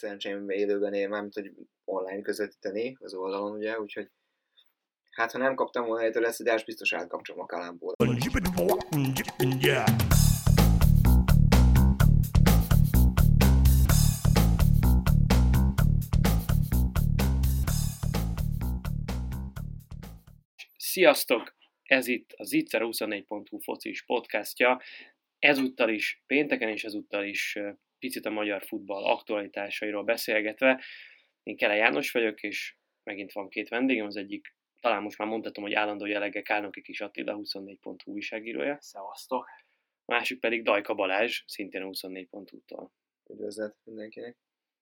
volt szerencsém élőben én, mármint, hogy online közvetíteni az oldalon, ugye, úgyhogy hát ha nem kaptam volna helytől lesz biztos átkapcsolom a kalámból. Sziasztok! Ez itt a Zicser24.hu focis podcastja. Ezúttal is, pénteken és ezúttal is picit a magyar futball aktualitásairól beszélgetve. Én Kele János vagyok, és megint van két vendégem, az egyik talán most már mondhatom, hogy állandó jellege Kálnoki Kis Attila, 24.hu újságírója. Szevasztok! A másik pedig Dajka Balázs, szintén a 24.hu-tól. Üdvözlet mindenkinek!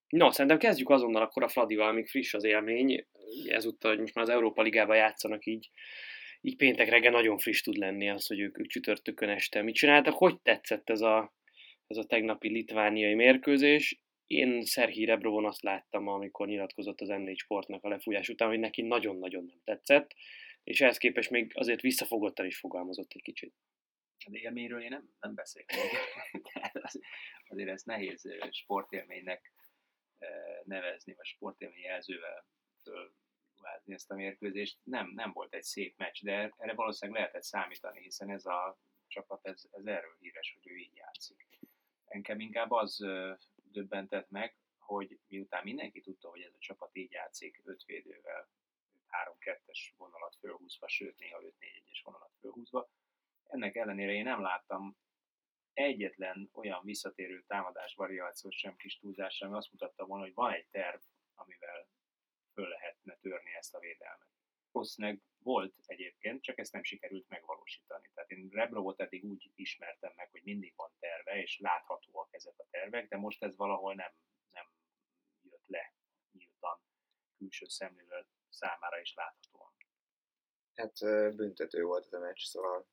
No, szerintem kezdjük azonnal akkor a Fradival, amíg friss az élmény. Ezúttal, hogy most már az Európa Ligában játszanak így, így péntek reggel nagyon friss tud lenni az, hogy ők, ők csütörtökön este mit csináltak. Hogy tetszett ez a, ez a tegnapi litvániai mérkőzés? Én Szerhi Rebrovon azt láttam, amikor nyilatkozott az M4 Sportnak a lefújás után, hogy neki nagyon-nagyon nem tetszett, és ehhez képest még azért visszafogottan is fogalmazott egy kicsit. De élményről én nem, nem beszélek. az, azért ez nehéz sportélménynek nevezni, vagy sportélmény jelzővel fölvázni ezt a mérkőzést. Nem, nem volt egy szép meccs, de erre valószínűleg lehetett számítani, hiszen ez a csapat, ez, ez erről híres, hogy ő így játszik. Engem inkább az döbbentett meg, hogy miután mindenki tudta, hogy ez a csapat így játszik, öt védővel, 3-2-es vonalat fölhúzva, sőt néha 5-4-1-es vonalat fölhúzva, ennek ellenére én nem láttam egyetlen olyan visszatérő támadás variációt sem kis túlzásra, ami azt mutatta volna, hogy van egy terv, amivel föl lehetne törni ezt a védelmet. Valószínűleg volt egyébként, csak ezt nem sikerült megvalósítani. Tehát én Rebrovot eddig úgy ismertem meg, hogy mindig van terve, és láthatóak ezek a tervek, de most ez valahol nem, nem jött le nyíltan külső szemlélő számára is láthatóan. Hát büntető volt ez a meccs, szóval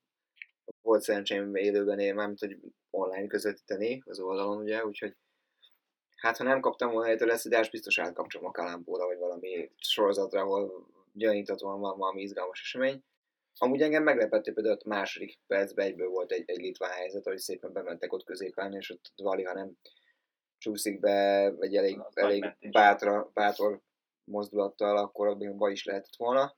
volt szerencsém élőben én, mármint, hogy online közvetíteni az oldalon, ugye, úgyhogy hát ha nem kaptam volna helytől lesz ide, biztos átkapcsolom a kalambóra, vagy valami sorozatra, ahol gyaníthatóan van valami izgalmas esemény. Amúgy engem meglepett, hogy például a második percben egyből volt egy, egy litván helyzet, hogy szépen bementek ott középen, és ott Vali, ha nem csúszik be egy elég, elég bátra, bátor mozdulattal, akkor abban is lehetett volna.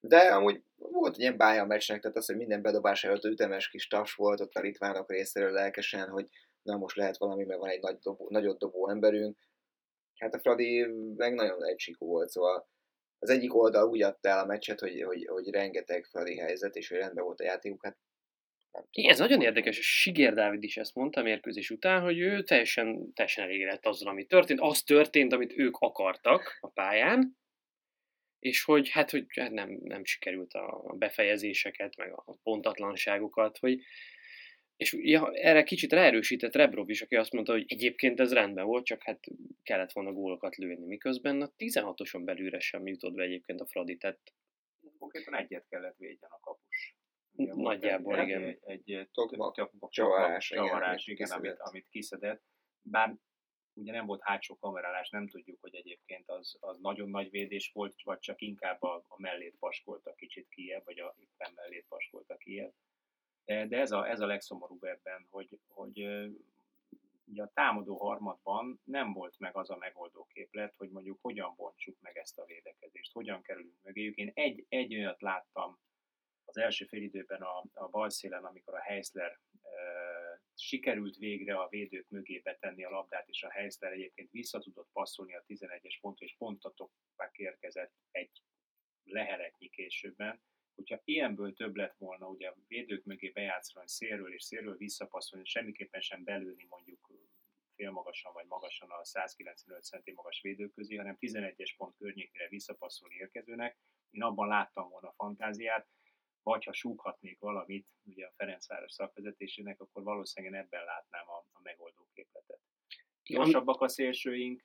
De amúgy volt egy ilyen bája a meccsnek, tehát az, hogy minden bedobás előtt ütemes kis taps volt ott a litvánok részéről lelkesen, hogy na most lehet valami, mert van egy nagy dobó, nagyot dobó emberünk. Hát a Fradi meg nagyon egysikú volt, szóval az egyik oldal úgy adta el a meccset, hogy, hogy, hogy rengeteg Fradi helyzet, és hogy rendben volt a játékuk, hát igen, ez nagyon érdekes, Sigér Dávid is ezt mondta a mérkőzés után, hogy ő teljesen, teljesen elégedett azzal, ami történt. Az történt, amit ők akartak a pályán, és hogy hát, hogy hát nem, nem sikerült a befejezéseket, meg a pontatlanságokat, hogy és ja, erre kicsit ráerősített Rebrov is, aki azt mondta, hogy egyébként ez rendben volt, csak hát kellett volna gólokat lőni, miközben a 16-oson belülre sem jutott be egyébként a Fradi, tehát konkrétan egyet kellett védjen a kapus. Nagyjából, egy, igen. Egy, egy csavarás, csavarás, igen, amit, amit kiszedett. Bár ugye nem volt hátsó kamerálás, nem tudjuk, hogy egyébként az, az nagyon nagy védés volt, vagy csak inkább a, a mellét paskolta kicsit kijebb, vagy a éppen mellét paskolta kijebb. De, ez, a, ez a legszomorúbb ebben, hogy, hogy ugye a támadó harmadban nem volt meg az a megoldó képlet, hogy mondjuk hogyan bontsuk meg ezt a védekezést, hogyan kerülünk mögéjük. Én egy, egy olyat láttam az első félidőben a, a bal szélen, amikor a Heisler sikerült végre a védők mögé betenni a labdát, és a Heisler egyébként vissza tudott passzolni a 11-es pontra, és pont a érkezett egy leheletnyi későbben. Hogyha ilyenből több lett volna, ugye a védők mögé bejátszani szélről és szélről visszapasszolni, semmiképpen sem belőni mondjuk félmagasan vagy magasan a 195 cm magas védők közé, hanem 11-es pont környékére visszapasszolni érkezőnek. Én abban láttam volna fantáziát, vagy ha súghatnék valamit ugye a Ferencváros szakvezetésének, akkor valószínűleg ebben látnám a, a megoldó képletet. Gyorsabbak a szélsőink,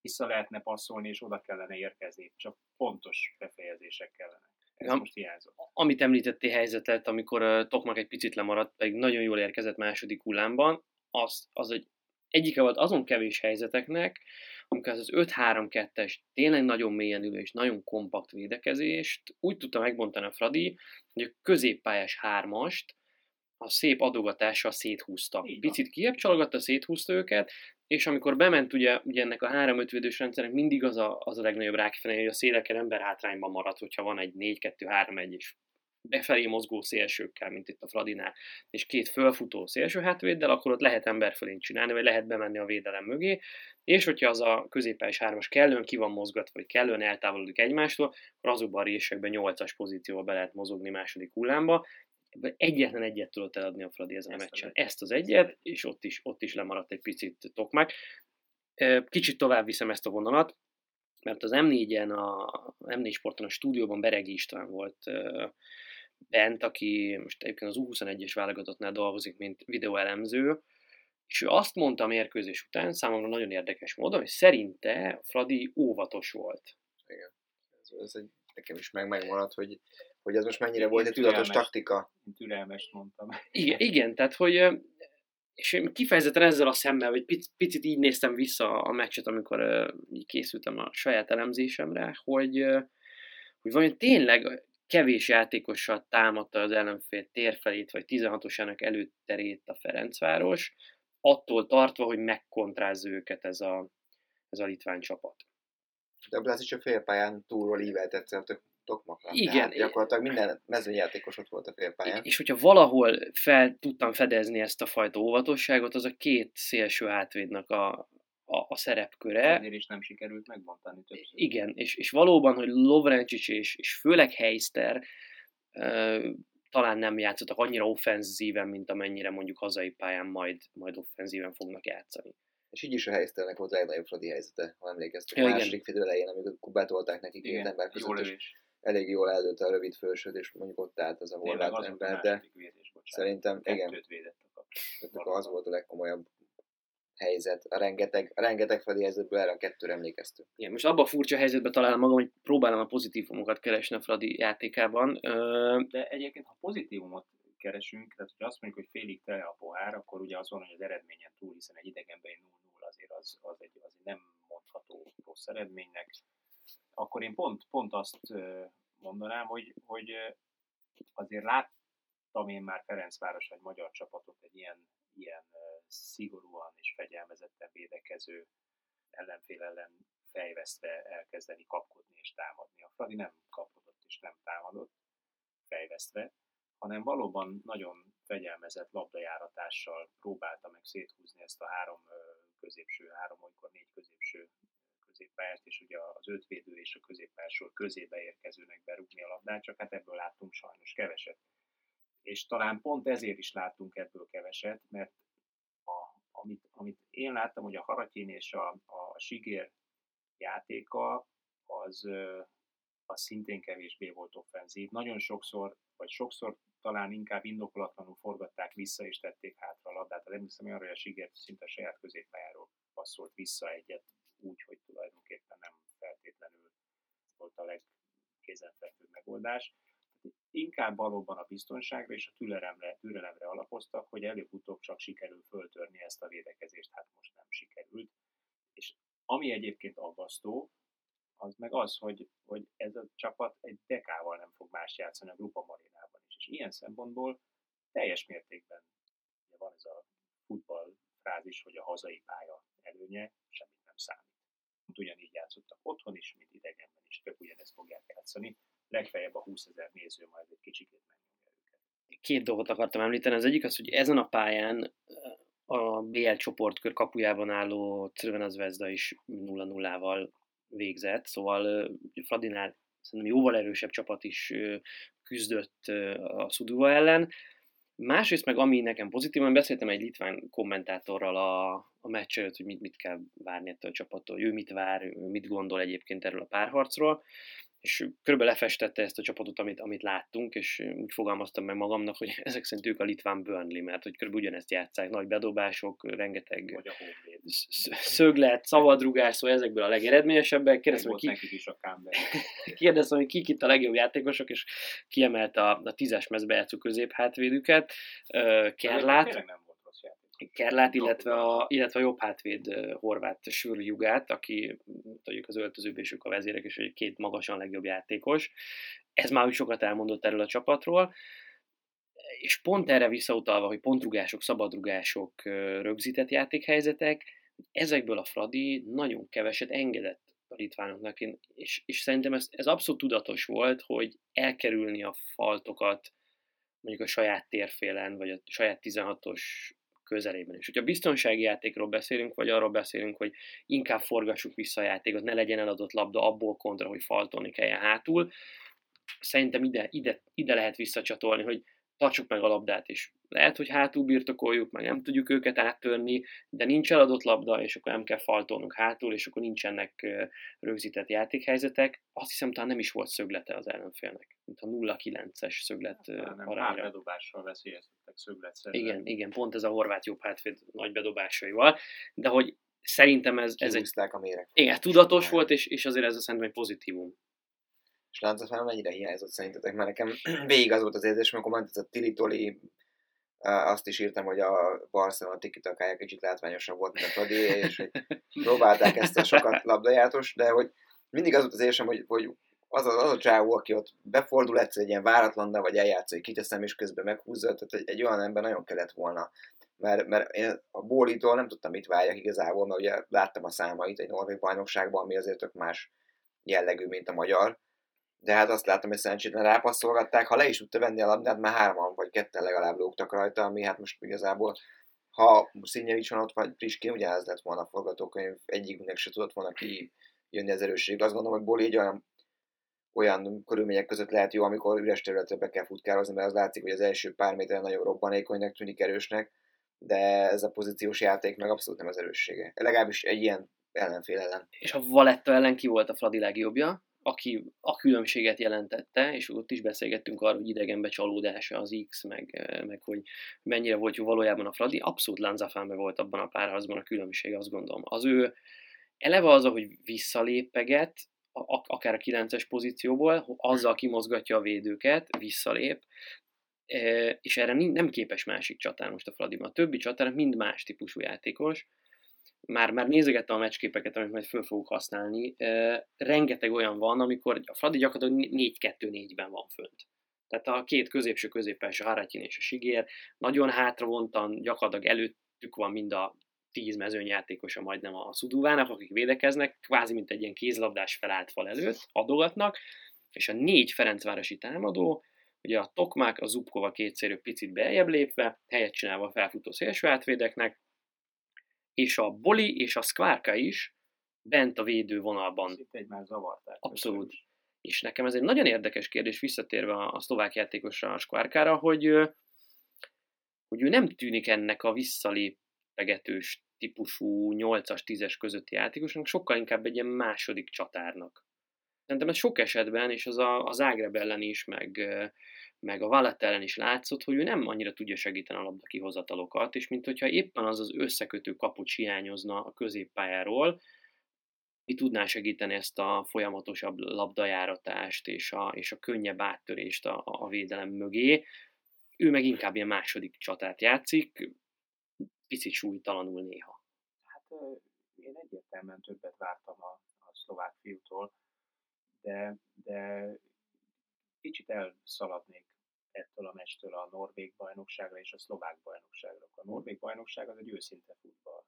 vissza lehetne passzolni, és oda kellene érkezni, csak pontos befejezések kellene. Ez most hiányzott. Amit említettél helyzetet, amikor uh, Tokmak egy picit lemaradt, pedig nagyon jól érkezett második hullámban, az, az egy egyike volt azon kevés helyzeteknek, amikor az 5-3-2-es tényleg nagyon mélyen ülő és nagyon kompakt védekezést úgy tudta megbontani a Fradi, hogy a középpályás hármast a szép adogatással széthúzta. Picit kiebb csalogatta, széthúzta őket, és amikor bement ugye, ugye ennek a három ötvédős rendszernek mindig az a, az a legnagyobb rákifené, hogy a széleken ember hátrányban marad, hogyha van egy 4-2-3-1 és befelé mozgó szélsőkkel, mint itt a Fradinál, és két fölfutó szélső hátvéddel, akkor ott lehet ember fölén csinálni, vagy lehet bemenni a védelem mögé, és hogyha az a középpályás hármas kellően ki van mozgatva, vagy kellően eltávolodik egymástól, akkor azokban a résekben 8-as pozícióba be lehet mozogni második hullámba, egyetlen egyet tudott eladni a Fradi ezen a meccsen. Ezt az egyet, és ott is, ott is lemaradt egy picit Tokmak. Kicsit tovább viszem ezt a vonalat, mert az M4-en, a M4 sporton a stúdióban Beregi István volt bent, aki most egyébként az U21-es válogatottnál dolgozik, mint videóelemző, és ő azt mondta a mérkőzés után, számomra nagyon érdekes módon, hogy szerinte Fradi óvatos volt. Igen. Ez, ez egy, nekem is meg megmaradt, hogy, hogy ez most mennyire volt egy tudatos taktika. Türelmes mondtam. Igen, igen, tehát hogy és én kifejezetten ezzel a szemmel, hogy picit, picit így néztem vissza a meccset, amikor így készültem a saját elemzésemre, hogy, hogy vajon tényleg kevés játékossal támadta az ellenfél térfelét, vagy 16-osának előterét a Ferencváros, attól tartva, hogy megkontrázza őket ez a, ez a litván csapat. De Blasic a félpályán túlról ívelt egyszer tök Tokmakra. Igen. Tehát gyakorlatilag minden mezőnyjátékos ott volt a félpályán. És hogyha valahol fel tudtam fedezni ezt a fajta óvatosságot, az a két szélső hátvédnek a, a, a szerepköre. Ezért is nem sikerült megbontani többször. Igen, és, és valóban, hogy Lovrencsics és, és főleg Heister talán nem játszottak annyira offenzíven, mint amennyire mondjuk hazai pályán majd, majd offenzíven fognak játszani. És így is a helysztelnek volt a legnagyobb Fradi helyzete, ha emlékeztek. Ja, a igen. második fél elején, amikor betolták nekik két Igen, ember jó között, és. Elég jól eldőlt a rövid felsőt, és mondjuk ott állt az a horvát ember, de védés, bocsánat. szerintem igen, Kettőt tehát akkor az volt a legkomolyabb helyzet. A rengeteg, a rengeteg Fradi helyzetből erre a kettőre emlékeztünk. Igen, most abban a furcsa helyzetben találom magam, hogy próbálom a pozitívumokat keresni a Fradi játékában. Ö, De egyébként, ha pozitívumot keresünk, tehát hogy azt mondjuk, hogy félig tele a pohár, akkor ugye az van, hogy az eredményen túl, hiszen egy idegenben egy 0-0 azért az, az, egy, az egy nem mondható rossz eredménynek. Akkor én pont, pont azt mondanám, hogy, hogy azért láttam én már Ferencváros egy magyar csapatot egy ilyen, ilyen szigorúan és fegyelmezetten védekező ellenfél ellen fejvesztve elkezdeni kapkodni és támadni. A Fradi nem kapkodott és nem támadott fejvesztve, hanem valóban nagyon fegyelmezett labdajáratással próbálta meg széthúzni ezt a három középső, három, olykor négy középső középpályást, és ugye az ötvédő és a középpályásról közébe érkezőnek berúgni a labdát, csak hát ebből láttunk sajnos keveset. És talán pont ezért is láttunk ebből keveset, mert a, amit, amit én láttam, hogy a Haratyin és a, a Sigér játéka, az, az szintén kevésbé volt offenzív. Nagyon sokszor, vagy sokszor talán inkább indokolatlanul forgatták vissza és tették hátra a labdát. Tehát emlékszem arra, hogy a Sigert szinte a saját középpályáról passzolt vissza egyet, úgy, hogy tulajdonképpen nem feltétlenül volt a legkézenfekvőbb megoldás. Inkább valóban a biztonságra és a türelemre, türelemre alapoztak, hogy előbb-utóbb csak sikerül föltörni ezt a védekezést, hát most nem sikerült. És ami egyébként aggasztó, az meg az, hogy, hogy ez a csapat egy dekával nem fog más játszani a Grupa Marinában is. És ilyen szempontból teljes mértékben van ez a futball frázis, hogy a hazai pálya előnye semmit nem számít. Ugyanígy játszottak otthon is, mint idegenben is, tök ugyanezt fogják játszani. Legfeljebb a 20 ezer néző majd egy kicsit megnyomja őket. két dolgot akartam említeni. Az egyik az, hogy ezen a pályán a BL csoportkör kapujában álló Crvena Zvezda is 0-0-val végzett, szóval Fradinál szerintem jóval erősebb csapat is küzdött a Sudova ellen. Másrészt meg ami nekem pozitívan beszéltem egy litván kommentátorral a, a meccs előtt, hogy mit, mit kell várni ettől a csapattól, hogy ő mit vár, ő mit gondol egyébként erről a párharcról, és körülbelül lefestette ezt a csapatot, amit, amit láttunk, és úgy fogalmaztam meg magamnak, hogy ezek szerint ők a litván Burnley, mert hogy körülbelül ugyanezt játszák, nagy bedobások, rengeteg Szöglet, szabadrugás, szóval ezekből a legeredményesebbek. Ez Kérdeztem, hogy ki, is a kérdeztem, hogy kik itt a legjobb játékosok, és kiemelte a, a tízes mezbe játszó középhátvédüket, Kerlát. Kerlát, illetve a, illetve a jobb hátvéd horvát Sürl Jugát, aki tudjuk az öltözőben és ők a vezérek, és egy két magasan legjobb játékos. Ez már úgy sokat elmondott erről a csapatról. És pont erre visszautalva, hogy pontrugások, szabadrugások, rögzített játékhelyzetek, ezekből a Fradi nagyon keveset engedett a litvánoknak, és, és szerintem ez, ez abszolút tudatos volt, hogy elkerülni a faltokat mondjuk a saját térfélen, vagy a saját 16-os közelében. És hogyha biztonsági játékról beszélünk, vagy arról beszélünk, hogy inkább forgassuk vissza a játékot, ne legyen eladott labda abból kontra, hogy faltolni kelljen hátul, szerintem ide, ide, ide lehet visszacsatolni, hogy tartsuk meg a labdát, és lehet, hogy hátul birtokoljuk, meg nem tudjuk őket áttörni, de nincs eladott labda, és akkor nem kell faltolnunk hátul, és akkor nincsenek rögzített játékhelyzetek. Azt hiszem, talán nem is volt szöglete az ellenfélnek, mint a 0-9-es szöglet hát, arányra. bedobással veszélyeztettek szögletszerűen. Igen, igen, pont ez a horvát jobb hátvéd nagy bedobásaival, de hogy szerintem ez, ez egy... a méreg. Igen, tudatos volt, és, és azért ez a szerintem egy pozitívum. És Láncafán mennyire hiányzott szerintetek? Mert nekem végig az volt az érzés, amikor ment ez a Tilitoli, azt is írtam, hogy a Barcelona tikitakája kicsit látványosabb volt, mint a Fradi, és hogy próbálták ezt a sokat labdajátos, de hogy mindig az volt az érzésem, hogy, hogy az a, az a csávó, aki ott befordul egyszer egy ilyen váratlan, vagy eljátsz, hogy kiteszem, és közben meghúzza, tehát egy, egy olyan ember nagyon kellett volna. Mert, mert én a Bólitól nem tudtam mit várjak igazából, mert ugye láttam a számait egy norvég bajnokságban, ami azért tök más jellegű, mint a magyar, de hát azt láttam, hogy szerencsétlen rápasszolgatták, ha le is tudta venni a labdát, már hárman vagy ketten legalább lógtak rajta, ami hát most igazából ha Szinyevics van ott, vagy Priskin, ugye ez lett volna a forgatókönyv, egyiknek se tudott volna ki jönni az erősség. Azt gondolom, hogy Boli egy olyan, olyan körülmények között lehet jó, amikor üres területre be kell futkározni, mert az látszik, hogy az első pár méteren nagyon robbanékonynak tűnik erősnek, de ez a pozíciós játék meg abszolút nem az erőssége. Legalábbis egy ilyen ellenfél ellen. És a Valetta ellen ki volt a Fradi legjobbja? Aki a különbséget jelentette, és ott is beszélgettünk arról, hogy idegenbe csalódása az X, meg, meg hogy mennyire volt jó valójában a Fradi, abszolút Lanzafánbe volt abban a párharcban a különbség, azt gondolom. Az ő eleve az, hogy visszalépeget, akár a 9-es pozícióból, azzal kimozgatja a védőket, visszalép, és erre nem képes másik csatár most a Fradiban. A többi csatár mind más típusú játékos, már, már nézegettem a meccsképeket, amit majd föl fogok használni, rengeteg olyan van, amikor a Fradi gyakorlatilag 4-2-4-ben van fönt. Tehát a két középső középpels, a Haratin és a Sigér, nagyon hátravontan, gyakorlatilag előttük van mind a tíz mezőnyjátékosa majdnem a Szuduvának, akik védekeznek, kvázi mint egy ilyen kézlabdás felállt fal előtt, adogatnak, és a négy Ferencvárosi támadó, ugye a Tokmák, a Zubkova kétszerű picit beljebb lépve, helyet csinálva a felfutó szélső átvédeknek, és a Boli és a Skvárka is bent a védővonalban. Itt egymás zavarták. Abszolút. És nekem ez egy nagyon érdekes kérdés, visszatérve a szlovák játékosra, a Skvárkára, hogy, hogy ő nem tűnik ennek a visszalépegetős típusú 8-as, 10-es közötti játékosnak, sokkal inkább egy ilyen második csatárnak. Szerintem ez sok esetben, és az a, az Ágreb ellen is, meg, meg a Vallett ellen is látszott, hogy ő nem annyira tudja segíteni a labda kihozatalokat, és mint hogyha éppen az az összekötő kapucs hiányozna a középpályáról, mi tudná segíteni ezt a folyamatosabb labdajáratást és a, és a könnyebb áttörést a, a védelem mögé. Ő meg inkább ilyen második csatát játszik, picit súlytalanul néha. Hát én egyértelműen többet vártam a, a szlovák fiútól, de, de kicsit elszaladnék ettől a meccstől a norvég bajnokságra és a szlovák bajnokságra. A norvég bajnokság az egy őszinte futball.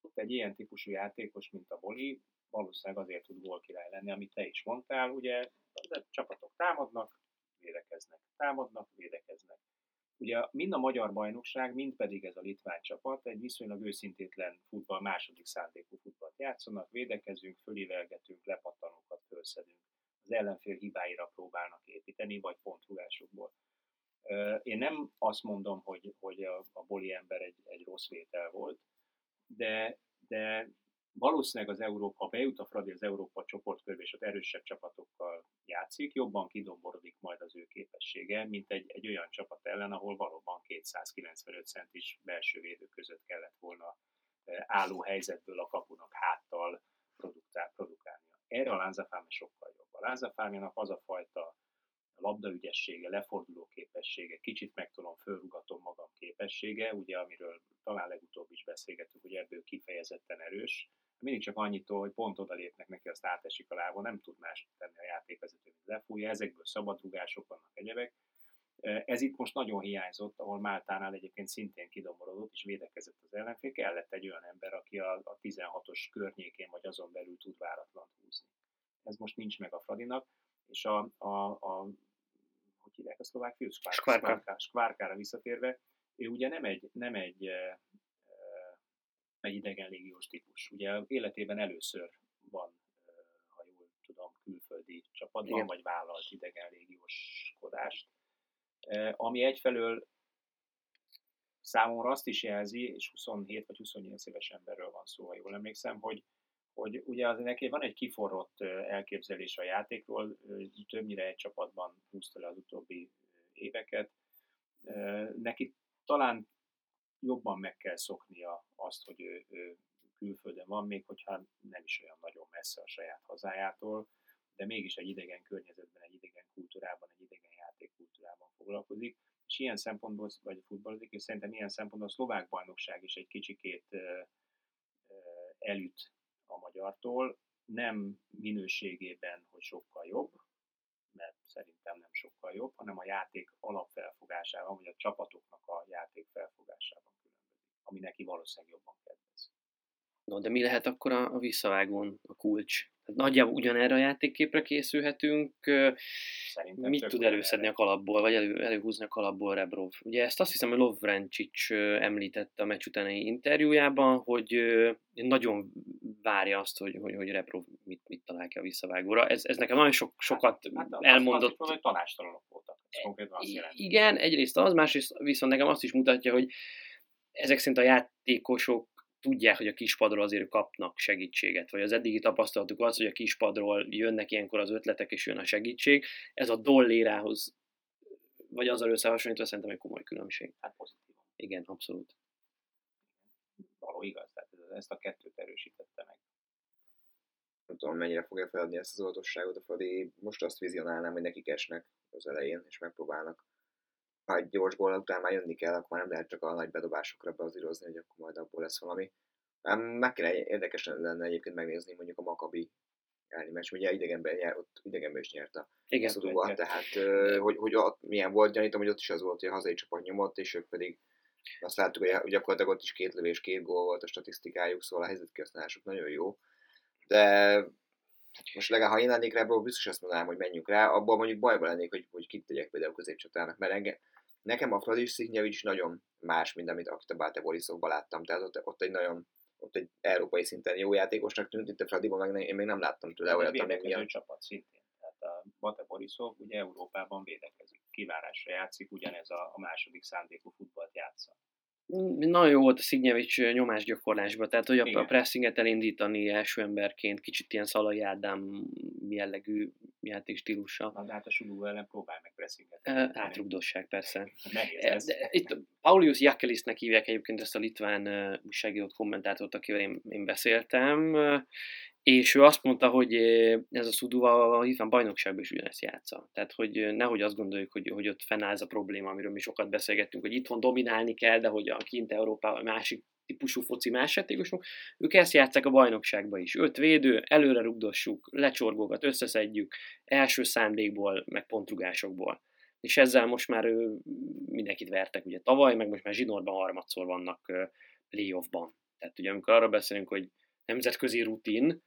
Ott egy ilyen típusú játékos, mint a Boli, valószínűleg azért tud gólkirály lenni, amit te is mondtál, ugye a csapatok támadnak, védekeznek, támadnak, védekeznek. Ugye mind a magyar bajnokság, mind pedig ez a litván csapat egy viszonylag őszintétlen futball, második szándékú futballt játszanak, védekezünk, fölívelgetünk, lepattanókat fölszedünk az ellenfél hibáira próbálnak építeni, vagy pontrugásokból. Én nem azt mondom, hogy, hogy a, a boli ember egy, egy rossz vétel volt, de, de valószínűleg az Európa, ha bejut a Fradi az Európa csoportkörbe, és ott erősebb csapatokkal játszik, jobban kidomborodik majd az ő képessége, mint egy, egy olyan csapat ellen, ahol valóban 295 centis belső védő között kellett volna álló helyzetből a kapunak háttal produkál, produkálnia. Erre a Lánzafáme sokkal jobb. A Lázafámiának az a fajta labdaügyessége, leforduló képessége, kicsit megtudom, fölrugatom magam képessége, ugye amiről talán legutóbb is beszélgettünk, hogy ebből kifejezetten erős. Mindig csak annyitól, hogy pont oda lépnek neki, azt átesik a lábon, nem tud más tenni a játékvezető, mint lefújja, ezekből szabadrugások vannak egyebek. Ez itt most nagyon hiányzott, ahol Máltánál egyébként szintén kidomorodott, és védekezett az ellenfél, kellett egy olyan ember, aki a, a 16-os környékén vagy azon belül tud váratlan húzni. Ez most nincs meg a Fradinak, és a, a, a hogy hívják a szlovák fiú? Skvárka. Skvárkára visszatérve, ő ugye nem egy, nem egy, egy idegen légiós típus. Ugye életében először van, ha jól tudom, külföldi csapatban, Igen. vagy vállalt idegen légióskodást. Ami egyfelől számomra azt is jelzi, és 27 vagy 28 éves emberről van szó, ha jól emlékszem, hogy, hogy ugye az neki van egy kiforrott elképzelés a játékról, többnyire egy csapatban húzta le az utóbbi éveket. Neki talán jobban meg kell szoknia azt, hogy ő, ő külföldön van, még hogyha nem is olyan nagyon messze a saját hazájától, de mégis egy idegen környezetben, egy idegen kultúrában, egy idegen játékkultúrában foglalkozik, és ilyen szempontból, vagy futballozik, és szerintem ilyen szempontból a szlovák bajnokság is egy kicsikét elüt a magyartól, nem minőségében, hogy sokkal jobb, mert szerintem nem sokkal jobb, hanem a játék alapfelfogásában, vagy a csapatoknak a játék felfogásában különbözik, ami neki valószínűleg jobban kedvez. No, de mi lehet akkor a, a visszavágón a kulcs? Nagyjából ugyanerre a játékképre készülhetünk. Szerintem Mit tud előszedni a kalapból, vagy elő, előhúzni a kalapból Rebrov? Ugye ezt azt hiszem, hogy Lovrencsics említette a meccs utáni interjújában, hogy nagyon várja azt, hogy, hogy, hogy Rebrov mit, mit talál ki a visszavágóra. Ez, ez nekem nagyon sok, sokat hát, hát elmondott. Azt, hogy tanástalanok voltak. Igen, egyrészt az, másrészt viszont nekem azt is mutatja, hogy ezek szerint a játékosok tudják, hogy a kispadról azért kapnak segítséget, vagy az eddigi tapasztalatuk az, hogy a kispadról jönnek ilyenkor az ötletek, és jön a segítség. Ez a dollérához, vagy azzal összehasonlítva szerintem egy komoly különbség. Hát pozitív. Igen, abszolút. Való igaz, tehát ezt a kettőt erősítette meg. Nem tudom, mennyire fogja feladni ezt az oltosságot a Fradi. Most azt vizionálnám, hogy nekik esnek az elején, és megpróbálnak ha egy gyors gól után már jönni kell, akkor nem lehet csak a nagy bedobásokra beazírozni, hogy akkor majd abból lesz valami. Meg kéne érdekes lenne egyébként megnézni mondjuk a Makabi elleni meccs, ugye idegenben, jár, ott idegenben is nyert a Igen, Szudóval, tehát hogy, hogy ott milyen volt, gyanítom, hogy ott is az volt, hogy a hazai csapat nyomott, és ők pedig azt láttuk, hogy gyakorlatilag ott is két lövés, két gól volt a statisztikájuk, szóval a helyzetkihasználásuk nagyon jó. De most legalább, ha én lennék rá, biztos azt mondanám, hogy menjünk rá, abban mondjuk bajban lennék, hogy, hogy kit tegyek például középcsatának, mert engem, nekem a Fradis Szignyevics nagyon más, mint amit a Báte Borisovban láttam, tehát ott, ott egy nagyon ott egy európai szinten jó játékosnak tűnt, itt a Fradiban meg én még nem láttam tőle olyat, ami milyen... csapat szintén. Tehát a Bate Borisov ugye Európában védekezik, kivárásra játszik, ugyanez a, a második szándékú futballt játsza nagyon jó volt a Szignyevics nyomásgyakorlásban, tehát hogy a, a pressinget elindítani első emberként, kicsit ilyen Szalai Ádám jellegű játékstílusa. Na, de hát a Sudú ellen próbál meg pressinget. Átrugdosság persze. Nehéz de, itt Paulius Jakelisnek hívják egyébként ezt a litván újságírót, kommentátort, akivel én, én beszéltem, és ő azt mondta, hogy ez a Szuduva a Hiszem bajnokságban is ugyanezt játsza. Tehát, hogy nehogy azt gondoljuk, hogy, hogy ott fennáll ez a probléma, amiről mi sokat beszélgettünk, hogy itthon dominálni kell, de hogy a kint Európában másik típusú foci más játékosok, ők ezt játszák a bajnokságban is. Öt védő, előre rugdossuk, lecsorgókat, összeszedjük, első szándékból, meg pontrugásokból. És ezzel most már mindenkit vertek, ugye tavaly, meg most már zsinórban harmadszor vannak playoffban. Tehát ugye amikor arra beszélünk, hogy nemzetközi rutin,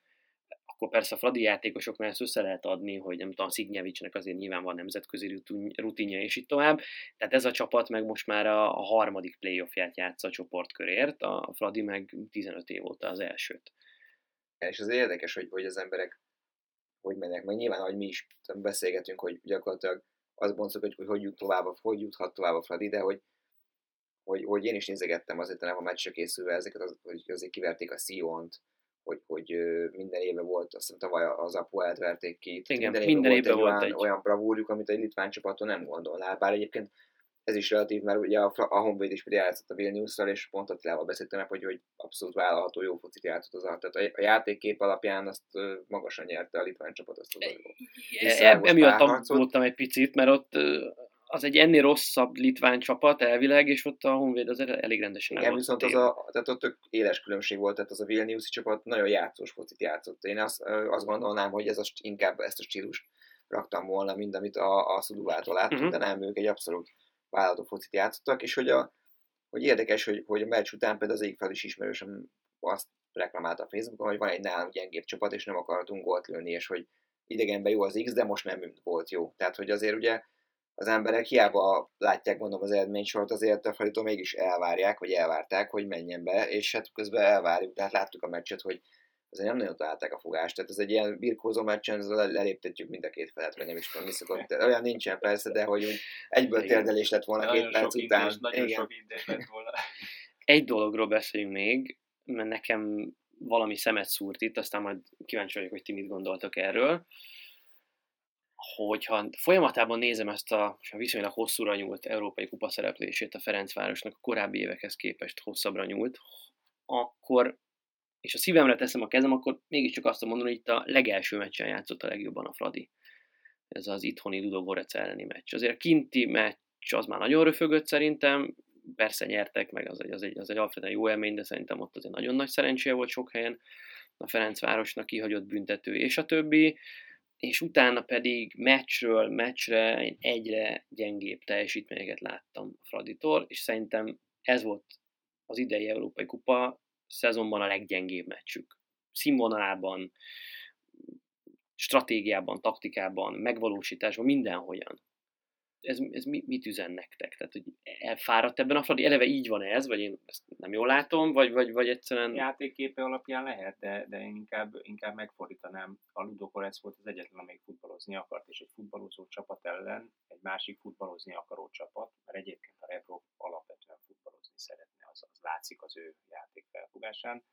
akkor persze a Fradi játékosoknál ezt össze lehet adni, hogy nem tudom, Szignyevicsnek azért nyilván van nemzetközi rutinja, és így tovább. Tehát ez a csapat meg most már a, a harmadik playoffját játsza a csoportkörért, a Fradi meg 15 év óta az elsőt. És az érdekes, hogy, hogy az emberek hogy mennek, meg nyilván, hogy mi is beszélgetünk, hogy gyakorlatilag azt mondjuk, hogy, hogy hogy jut tovább, hogy juthat tovább a Fradi, de hogy, hogy, hogy én is nézegettem azért nem a meccsre készülve ezeket, az, hogy azért kiverték a Sion-t, hogy, hogy minden éve volt, azt hiszem tavaly az Apoelt verték ki, Igen, minden, minden éve volt, egy, egy olyan, olyan bravúrjuk, amit egy litván csapaton nem gondolnál, bár egyébként ez is relatív, mert ugye a, a Honvéd is játszott a vilnius és pont Attilával beszéltem hogy, hogy abszolút vállalható jó focit játszott az alatt. Tehát a, a játékkép alapján azt magasan nyerte a litván csapat, azt tudom. E, emiatt aggódtam egy picit, mert ott az egy ennél rosszabb litván csapat elvileg, és ott a Honvéd az elég rendesen Igen, viszont az a, tehát ott tök éles különbség volt, tehát az a Vilniuszi csapat nagyon játszós focit játszott. Én azt, azt gondolnám, hogy ez a, inkább ezt a stílust raktam volna mind, amit a, a Szuduvától láttunk, uh-huh. de nem, ők egy abszolút vállalatú focit játszottak, és hogy, a, hogy érdekes, hogy, hogy a meccs után például az egyik fel is ismerősöm azt reklamálta a Facebookon, hogy van egy nálunk gyengébb csapat, és nem akartunk gólt lőni, és hogy idegenben jó az X, de most nem volt jó. Tehát, hogy azért ugye az emberek hiába látják, mondom, az eredménysort, azért a Fraditól mégis elvárják, vagy elvárták, hogy menjen be, és hát közben elvárjuk, tehát láttuk a meccset, hogy azért nem nagyon találták a fogást, tehát ez egy ilyen birkózó meccsen, ezzel eléptetjük mind a két felet, vagy nem is tudom, mi szokott. Olyan nincsen persze, de hogy úgy egyből Igen. térdelés lett volna Nagyon két perc sok után. Indés, nagyon Igen. sok indés lett volna. Egy dologról beszéljünk még, mert nekem valami szemet szúrt itt, aztán majd kíváncsi vagyok, hogy ti mit gondoltok erről. Hogyha folyamatában nézem ezt a viszonylag hosszúra nyúlt európai kupa szereplését a Ferencvárosnak, a korábbi évekhez képest hosszabbra nyúlt, akkor, és a szívemre teszem a kezem, akkor mégiscsak azt mondani, hogy itt a legelső meccsen játszott a legjobban a Fradi. Ez az itthoni Ludogorec elleni meccs. Azért a kinti meccs az már nagyon röfögött szerintem, persze nyertek, meg az egy, az egy, az egy alapvetően jó élmény, de szerintem ott azért nagyon nagy szerencséje volt sok helyen a Ferencvárosnak kihagyott büntető és a többi, és utána pedig meccsről meccsre én egyre gyengébb teljesítményeket láttam a Fraditól, és szerintem ez volt az idei Európai Kupa szezonban a leggyengébb meccsük. Színvonalában, stratégiában, taktikában, megvalósításban, mindenhogyan. Ez, ez mit, mit üzen nektek? Tehát, hogy elfáradt ebben a Fradi? Eleve így van ez, vagy én ezt nem jól látom, vagy, vagy, vagy egyszerűen... játékképe alapján lehet, de, de én inkább, inkább megfordítanám. A Ludokorec volt az egyetlen, amelyik futballozni akart, és egy futballozó csapat ellen egy másik futballozni akaró csapat, mert egyébként a Rebrov alapvetően futballozni szeretne, az, az látszik az ő játék felfogásán,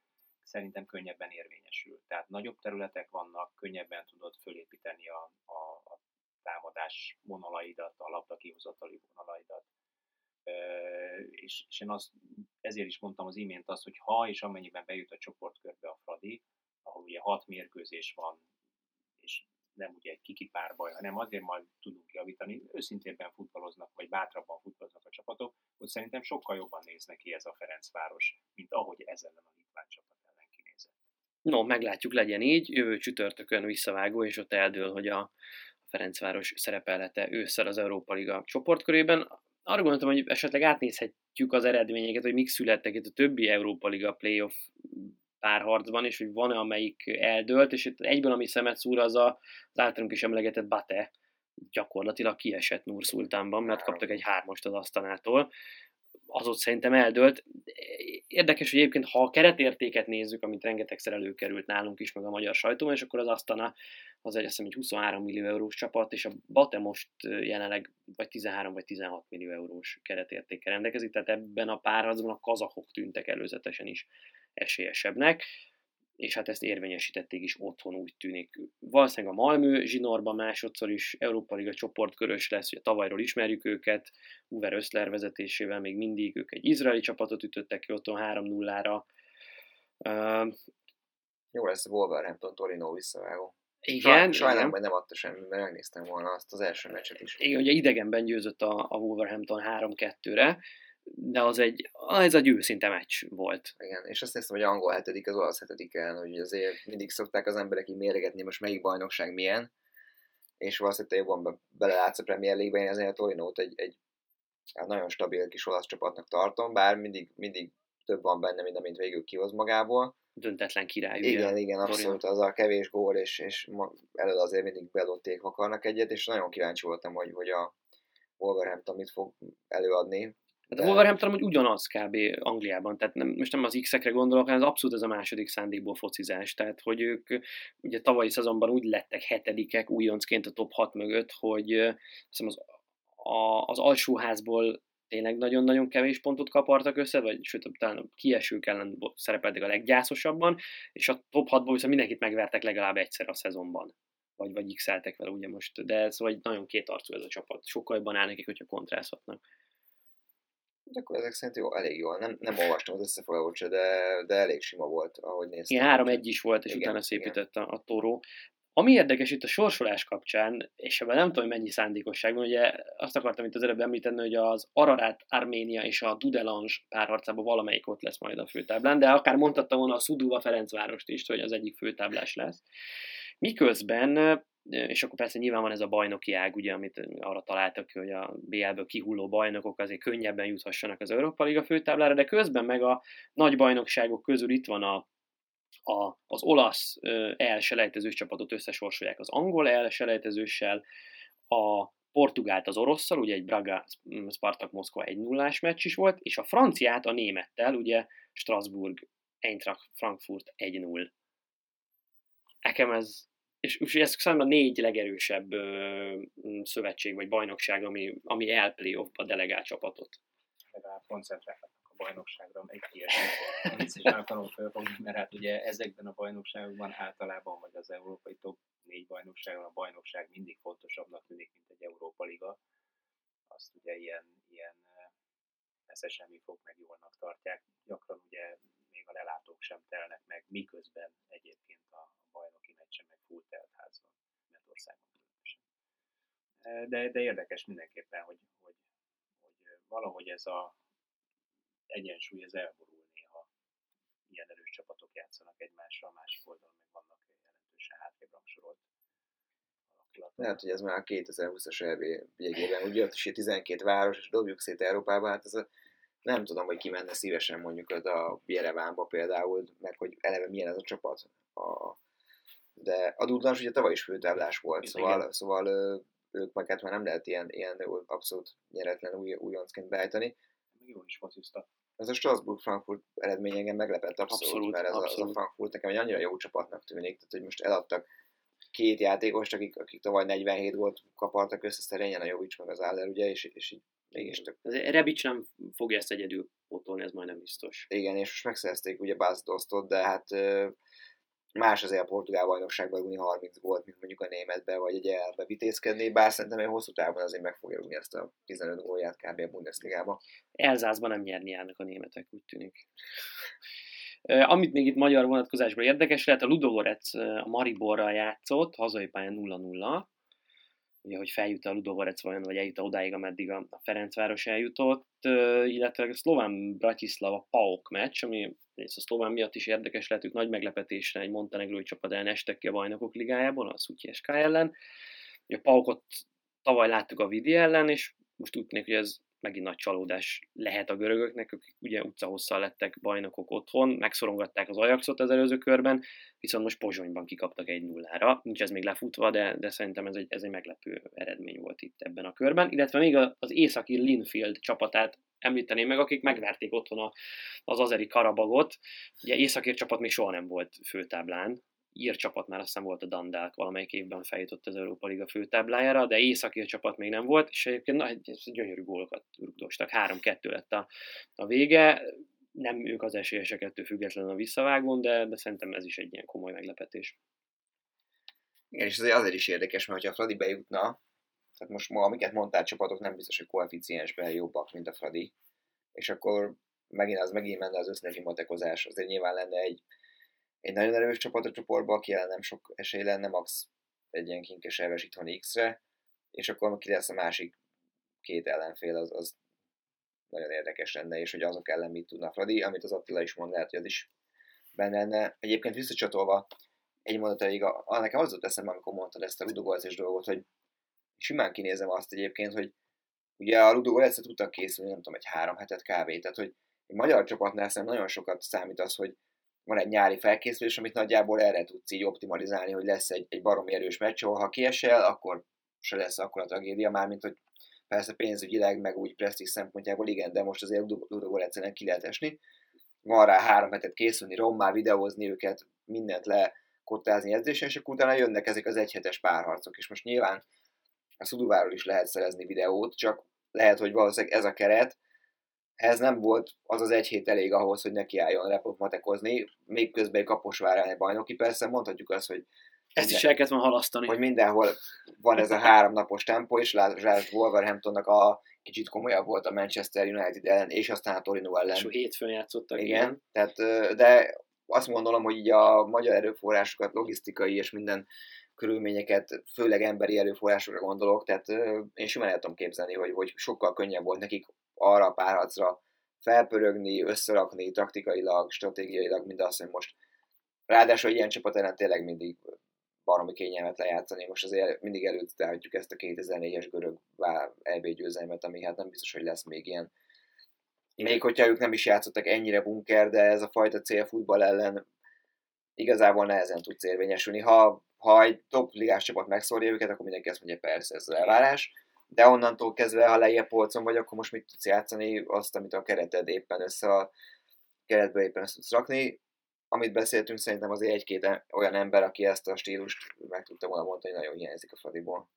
szerintem könnyebben érvényesül. Tehát nagyobb területek vannak, könnyebben tudod fölépíteni a, a, a támadás vonalaidat, a labda kihozatali vonalaidat. És, és én azt, ezért is mondtam az imént azt, hogy ha és amennyiben bejut a csoportkörbe a Fradi, ahol ugye hat mérkőzés van, és nem ugye egy kikipárbaj, hanem azért majd tudunk javítani, őszintébben futballoznak, vagy bátrabban futballoznak a csapatok, hogy szerintem sokkal jobban néz neki ez a Ferencváros, mint ahogy ezen a litván csapat ellen kinézett. No, meglátjuk, legyen így. Jövő csütörtökön visszavágó, és ott eldől, hogy a Ferencváros szerepelete ősszel az Európa Liga csoportkörében. Arra gondoltam, hogy esetleg átnézhetjük az eredményeket, hogy mik születtek itt a többi Európa Liga playoff párharcban, és hogy van-e amelyik eldőlt, és itt egyből, ami szemet szúr, az a, az általunk is emlegetett Bate, gyakorlatilag kiesett Nur Szultánban, mert kaptak egy hármast az asztanától. Az ott szerintem eldőlt. Érdekes, hogy egyébként, ha a keretértéket nézzük, amit rengetegszer előkerült nálunk is, meg a magyar sajtóban, és akkor az Asztana az egy, azt hiszem, egy 23 millió eurós csapat, és a Bate most jelenleg vagy 13 vagy 16 millió eurós keretértékkel rendelkezik, tehát ebben a párharcban a kazahok tűntek előzetesen is esélyesebbnek, és hát ezt érvényesítették is otthon, úgy tűnik. Valószínűleg a Malmö zsinórban másodszor is Európa Liga csoportkörös lesz, ugye tavalyról ismerjük őket, Uwe Rössler vezetésével még mindig ők egy izraeli csapatot ütöttek ki otthon 3-0-ra. Uh, Jó lesz a Wolverhampton Torino visszavágó. Igen, Sajnálom, hogy nem adta semmi, mert megnéztem volna azt az első meccset is. Igen, ugye idegenben győzött a, a Wolverhampton 3-2-re, de az egy, ez egy őszinte meccs volt. Igen, és azt néztem, hogy angol hetedik, az olasz hetedik ellen, hogy azért mindig szokták az emberek így méregetni, most melyik bajnokság milyen, és valószínűleg jobban be, belelátsz a Premier League-be, én azért a Torinót egy, egy hát nagyon stabil kis olasz csapatnak tartom, bár mindig, mindig több van benne, mint amint végül kihoz magából. Döntetlen király. Igen, ugye, igen, abszolút az a kevés gól, és, és elől azért mindig belotték akarnak egyet, és nagyon kíváncsi voltam, hogy, hogy a Wolverhampton mit fog előadni. Hát a Wolverhampton amúgy ugyanaz kb. Angliában, tehát nem, most nem az X-ekre gondolok, hanem az abszolút ez a második szándékból focizás, tehát hogy ők ugye tavalyi szezonban úgy lettek hetedikek újoncként a top 6 mögött, hogy azt hiszem az, a, az alsóházból tényleg nagyon-nagyon kevés pontot kapartak össze, vagy sőt, talán a kiesők ellen szerepeltek a leggyászosabban, és a top 6-ból viszont mindenkit megvertek legalább egyszer a szezonban. Vagy, vagy x vele ugye most, de ez vagy nagyon kétarcú ez a csapat. Sokkal jobban áll nekik, hogyha kontrázhatnak. De akkor ezek szerint jó, elég jól. Nem, nem olvastam az összefoglalót se, de, de elég sima volt, ahogy néztem. Igen, három egy is volt, és Igen, utána igen. szépített a, a Tóró. Ami érdekes itt a sorsolás kapcsán, és ebben nem tudom, mennyi szándékosság van, ugye azt akartam itt az előbb említeni, hogy az Ararat Arménia és a Dudelange párharcában valamelyik ott lesz majd a főtáblán, de akár mondhatta volna a Szuduva Ferencvárost is, hogy az egyik főtáblás lesz. Miközben és akkor persze nyilván van ez a bajnoki ág, ugye, amit arra találtak hogy a BL-ből kihulló bajnokok azért könnyebben juthassanak az Európa Liga főtáblára, de közben meg a nagy bajnokságok közül itt van a, a, az olasz elselejtezős csapatot összesorsolják az angol elselejtezőssel, a Portugált az orosszal, ugye egy Braga Spartak Moszkva egy nullás meccs is volt, és a franciát a némettel, ugye Strasbourg Eintracht Frankfurt 1-0. Nekem ez, és, és ez számomra négy legerősebb ö, szövetség vagy bajnokság, ami, ami elplay a delegált csapatot. Legalább koncentrálnak a bajnokságra, egy ilyesmit. Ezt is akarom felfogni, mert hát ugye ezekben a bajnokságokban általában, vagy az európai top négy bajnokságon a bajnokság mindig fontosabbnak tűnik, mint egy Európa Liga. Azt ugye ilyen, ilyen semmi fog meg jólnak tartják. Gyakran ugye még a lelátók sem telnek meg, miközben egyébként a bajnoki meccsen meg full telt ház van, mert országban különösen. De, de érdekes mindenképpen, hogy, hogy, hogy valahogy ez a egyensúly ez elborul néha. Ilyen erős csapatok játszanak egymással, a másik oldalon meg vannak jelentősen hátrébb rangsorolt lehet, hogy ez már a 2020-as EB végében, ugye ott is 12 város, és dobjuk szét Európába, hát ez a, nem tudom, hogy ki menne szívesen mondjuk az a Jerevánba például, meg hogy eleve milyen ez a csapat. A, de a Dudlans ugye tavaly is főtáblás volt, szóval, szóval ők meg hát már nem lehet ilyen, ilyen abszolút nyeretlen új, újoncként beállítani. Jó is focizta. Ez a Strasbourg-Frankfurt eredmény engem meglepett abszolút, abszolút mert ez, abszolút. A, ez a Frankfurt nekem egy annyira jó csapatnak tűnik, tehát hogy most eladtak két játékost, akik, akik tavaly 47 volt kapartak össze, szerényen a Jovic meg az Aller, ugye, és, és így mégis tök. Rebic nem fogja ezt egyedül pótolni, ez majdnem biztos. Igen, és most megszerezték ugye Buzz de hát más azért a portugál bajnokságban rúgni 30 gólt, mint mondjuk a németbe, vagy egy elbe vitézkedni, bár szerintem egy hosszú távon azért meg fogja rúgni ezt a 15 gólját kb. a Bundesligába. Elzászban nem nyerni járnak a németek, úgy tűnik. Amit még itt magyar vonatkozásban érdekes lehet, a Ludogorec a Mariborral játszott, hazai pályán 0-0, ugye, hogy feljut a Ludogorec vajon, vagy eljut odáig, ameddig a Ferencváros eljutott, illetve a szlován Bratislava PAOK meccs, ami a szlován miatt is érdekes lehet, ők nagy meglepetésre egy montenegrói csapat ellen estek ki a bajnokok ligájából, a Szutyi SK ellen. a PAOKot tavaly láttuk a Vidi ellen, és most úgy tűnik, hogy ez megint nagy csalódás lehet a görögöknek, akik ugye utcahosszal lettek bajnokok otthon, megszorongatták az Ajaxot az előző körben, viszont most Pozsonyban kikaptak egy nullára. Nincs ez még lefutva, de, de szerintem ez egy, ez egy meglepő eredmény volt itt ebben a körben. Illetve még az északi Linfield csapatát említeném meg, akik megverték otthon az azeri Karabagot. Ugye északír csapat még soha nem volt főtáblán, ír csapat már azt hiszem volt a Dandák, valamelyik évben feljutott az Európa Liga főtáblájára, de északi csapat még nem volt, és egyébként na, gyönyörű gólokat rugdostak. 3-2 lett a, a vége, nem ők az esélyesek ettől függetlenül a visszavágón, de, de szerintem ez is egy ilyen komoly meglepetés. Igen, és azért, azért is érdekes, mert ha a Fradi bejutna, tehát most ma, amiket mondtál csapatok nem biztos, hogy koeficiensben jobbak, mint a Fradi, és akkor megint az megint menne az össznegi matekozás, azért nyilván lenne egy egy nagyon erős csapat a csoportban, aki nem sok esély lenne, max. egy ilyen kinkes elves itthon X-re, és akkor ki lesz a másik két ellenfél, az, az nagyon érdekes lenne, és hogy azok ellen mit tudna Fradi, amit az Attila is mond, lehet, hogy az is benne lenne. Egyébként visszacsatolva egy mondat elég, a, nekem az volt eszembe, amikor mondtad ezt a ludogolzás dolgot, hogy simán kinézem azt egyébként, hogy ugye a ludogolzásra tudtak készülni, nem tudom, egy három hetet kávé, tehát hogy egy magyar csapatnál szerintem nagyon sokat számít az, hogy van egy nyári felkészülés, amit nagyjából erre tudsz így optimalizálni, hogy lesz egy, egy baromi erős meccs, ahol ha kiesel, akkor se lesz akkor a tragédia, már mint hogy persze pénzügyileg, meg úgy presztis szempontjából igen, de most azért Ludogor egyszerűen ki lehet esni. Van rá három hetet készülni, rommá videózni őket, mindent lekottázni edzésen, és akkor utána jönnek ezek az egyhetes párharcok, és most nyilván a Szuduváról is lehet szerezni videót, csak lehet, hogy valószínűleg ez a keret, ez nem volt az az egy hét elég ahhoz, hogy nekiálljon repot matekozni, még közben egy Kaposvár bajnoki, persze mondhatjuk azt, hogy ezt minden, is el kellett halasztani. Hogy mindenhol van ez a három napos tempó, és lásd Wolverhamptonnak a kicsit komolyabb volt a Manchester United ellen, és aztán a Torino ellen. És hétfőn játszottak. Igen, igen, tehát, de azt gondolom, hogy így a magyar erőforrásokat, logisztikai és minden körülményeket, főleg emberi erőforrásokra gondolok, tehát én simán el tudom képzelni, hogy, hogy sokkal könnyebb volt nekik arra a párharcra felpörögni, összerakni taktikailag, stratégiailag, mint azt, hogy most ráadásul ilyen csapat ellen tényleg mindig baromi kényelmet lejátszani. Most azért mindig előtt ezt a 2004-es görög EB győzelmet, ami hát nem biztos, hogy lesz még ilyen. Még hogyha ők nem is játszottak ennyire bunker, de ez a fajta cél futball ellen igazából nehezen tudsz érvényesülni. Ha, ha egy top ligás csapat megszórja őket, akkor mindenki azt mondja, persze, ez az elvárás. De onnantól kezdve, ha lejjebb polcon vagy, akkor most mit tudsz játszani azt, amit a kereted éppen össze a keretbe éppen össze tudsz rakni amit beszéltünk, szerintem azért egy-két olyan ember, aki ezt a stílust meg tudta volna mondani, hogy nagyon hiányzik a Fradiból.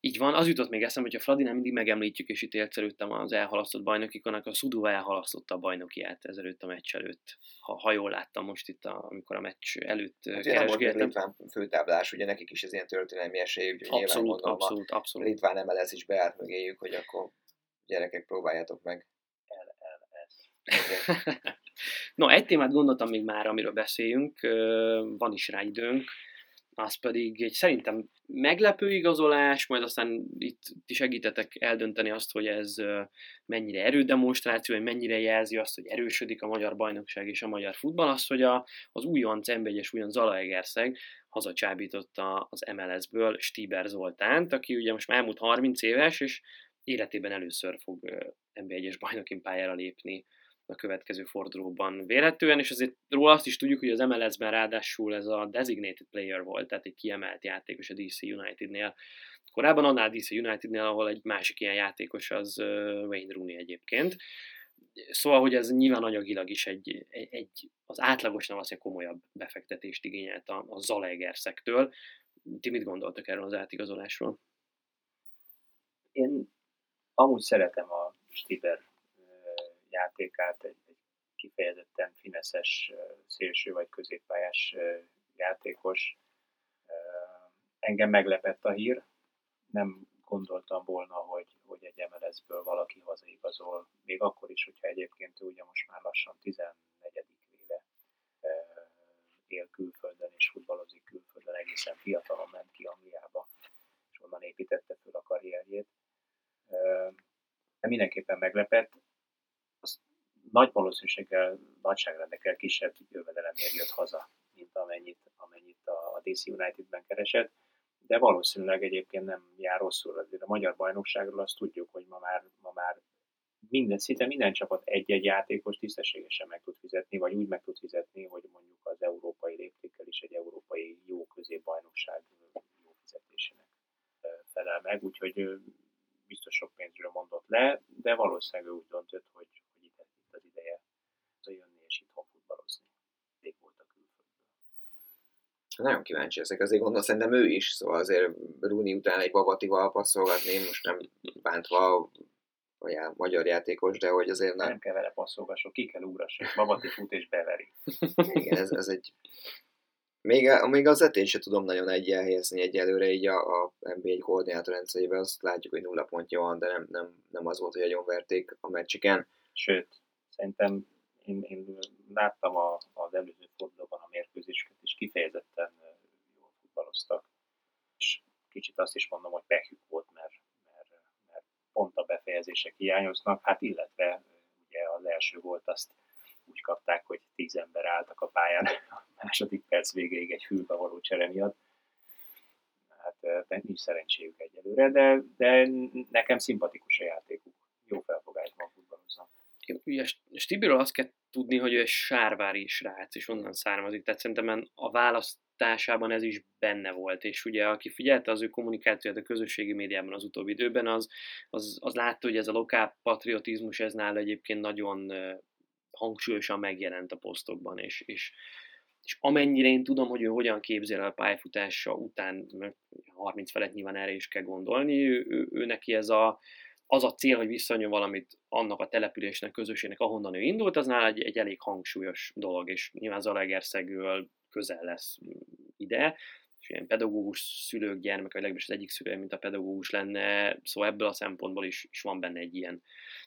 Így van, az jutott még eszembe, hogy a Fradinál mindig megemlítjük, és itt értszerültem az elhalasztott bajnokikonak, a Sudó elhalasztotta a bajnokiát ezelőtt a meccs előtt. Ha, ha jól láttam most itt, a, amikor a meccs előtt hát, keresgéltem. Litván főtáblás, ugye nekik is ez ilyen történelmi esély, úgyhogy abszolút, nyilván gondolom abszolút, abszolút. Litván MLS is beállt mögéjük, hogy akkor gyerekek próbáljátok meg. no, egy témát gondoltam még már, amiről beszéljünk, van is rá időnk, az pedig egy szerintem meglepő igazolás, majd aztán itt ti segítetek eldönteni azt, hogy ez mennyire erődemonstráció, vagy mennyire jelzi azt, hogy erősödik a magyar bajnokság és a magyar futball, az, hogy a, az újonc NB1-es újon Zalaegerszeg hazacsábította az MLS-ből Stiber Zoltánt, aki ugye most már elmúlt 30 éves, és életében először fog NB1-es bajnokin pályára lépni a következő fordulóban véletlenül, és azért róla azt is tudjuk, hogy az MLS-ben ráadásul ez a designated player volt, tehát egy kiemelt játékos a DC United-nél. Korábban annál DC United-nél, ahol egy másik ilyen játékos az Wayne Rooney egyébként. Szóval, hogy ez nyilván anyagilag is egy, egy, az átlagosnál egy komolyabb befektetést igényelt a, a Zalaegerszektől. Ti mit gondoltak erről az átigazolásról? Én amúgy szeretem a Stiber játékát, egy, egy kifejezetten fineszes szélső vagy középpályás játékos. Engem meglepett a hír, nem gondoltam volna, hogy, hogy egy MLS-ből valaki hazaigazol, még akkor is, hogyha egyébként ugye most már lassan 14. éve él külföldön és futballozik külföldön, egészen fiatalon ment ki Angliába, és onnan építette föl a karrierjét. De mindenképpen meglepett nagy valószínűséggel nagyságrendekkel kisebb jövedelemért jött haza, mint amennyit, amennyit a DC United-ben keresett, de valószínűleg egyébként nem jár rosszul. Azért a magyar bajnokságról azt tudjuk, hogy ma már, ma már minden, szinte minden csapat egy-egy játékos tisztességesen meg tud fizetni, vagy úgy meg tud fizetni, hogy mondjuk az európai léptékkel is egy európai jó középbajnokság jó fizetésének felel meg, úgyhogy biztos sok pénzről mondott le, de valószínűleg úgy döntött, hogy visszajönni és itthon futballozni. Rég volt a külföldből. Nagyon kíváncsi ezek, azért gondolom, szerintem ő is, szóval azért Rúni után egy babatival passzolgatni, most nem bántva a já, magyar játékos, de hogy azért nem... Nem kell vele passzolgasson, ki kell ugrasson, babati fut és beveri. Igen, ez, ez egy... Még, még az etén sem tudom nagyon egy helyezni egyelőre így a, a NBA koordinátor rendszerében, azt látjuk, hogy nulla pontja van, de nem, nem, nem az volt, hogy nagyon verték a meccseken. Sőt, szerintem én, én láttam a, az előző fordulóban a mérkőzéseket, és kifejezetten jól futballoztak. És kicsit azt is mondom, hogy pehjük volt, mert, mert, mert pont a befejezések hiányoznak, hát illetve ugye az első volt azt úgy kapták, hogy tíz ember álltak a pályán a második perc végéig egy fülbe való csere miatt. Hát nincs szerencséjük egyelőre, de, de nekem szimpatikus a játékuk. Jó felfogásban futballoznak. Ugye Stibiről azt kell tudni, hogy ő egy sárvári srác, és onnan származik. Tehát szerintem a választásában ez is benne volt, és ugye aki figyelte az ő kommunikációt a közösségi médiában az utóbbi időben, az, az, az látta, hogy ez a lokál patriotizmus, ez nála egyébként nagyon hangsúlyosan megjelent a posztokban, és, és, és amennyire én tudom, hogy ő hogyan képzel a pályafutása után, mert 30 felett nyilván erre is kell gondolni, ő, ő, ő neki ez a, az a cél, hogy visszanyom valamit annak a településnek, közösségnek, ahonnan ő indult, az nála egy, egy elég hangsúlyos dolog, és nyilván Zalaegerszegről közel lesz ide, és ilyen pedagógus szülők gyermek, vagy legalábbis az egyik szülő, mint a pedagógus lenne, szóval ebből a szempontból is, is van benne egy ilyen,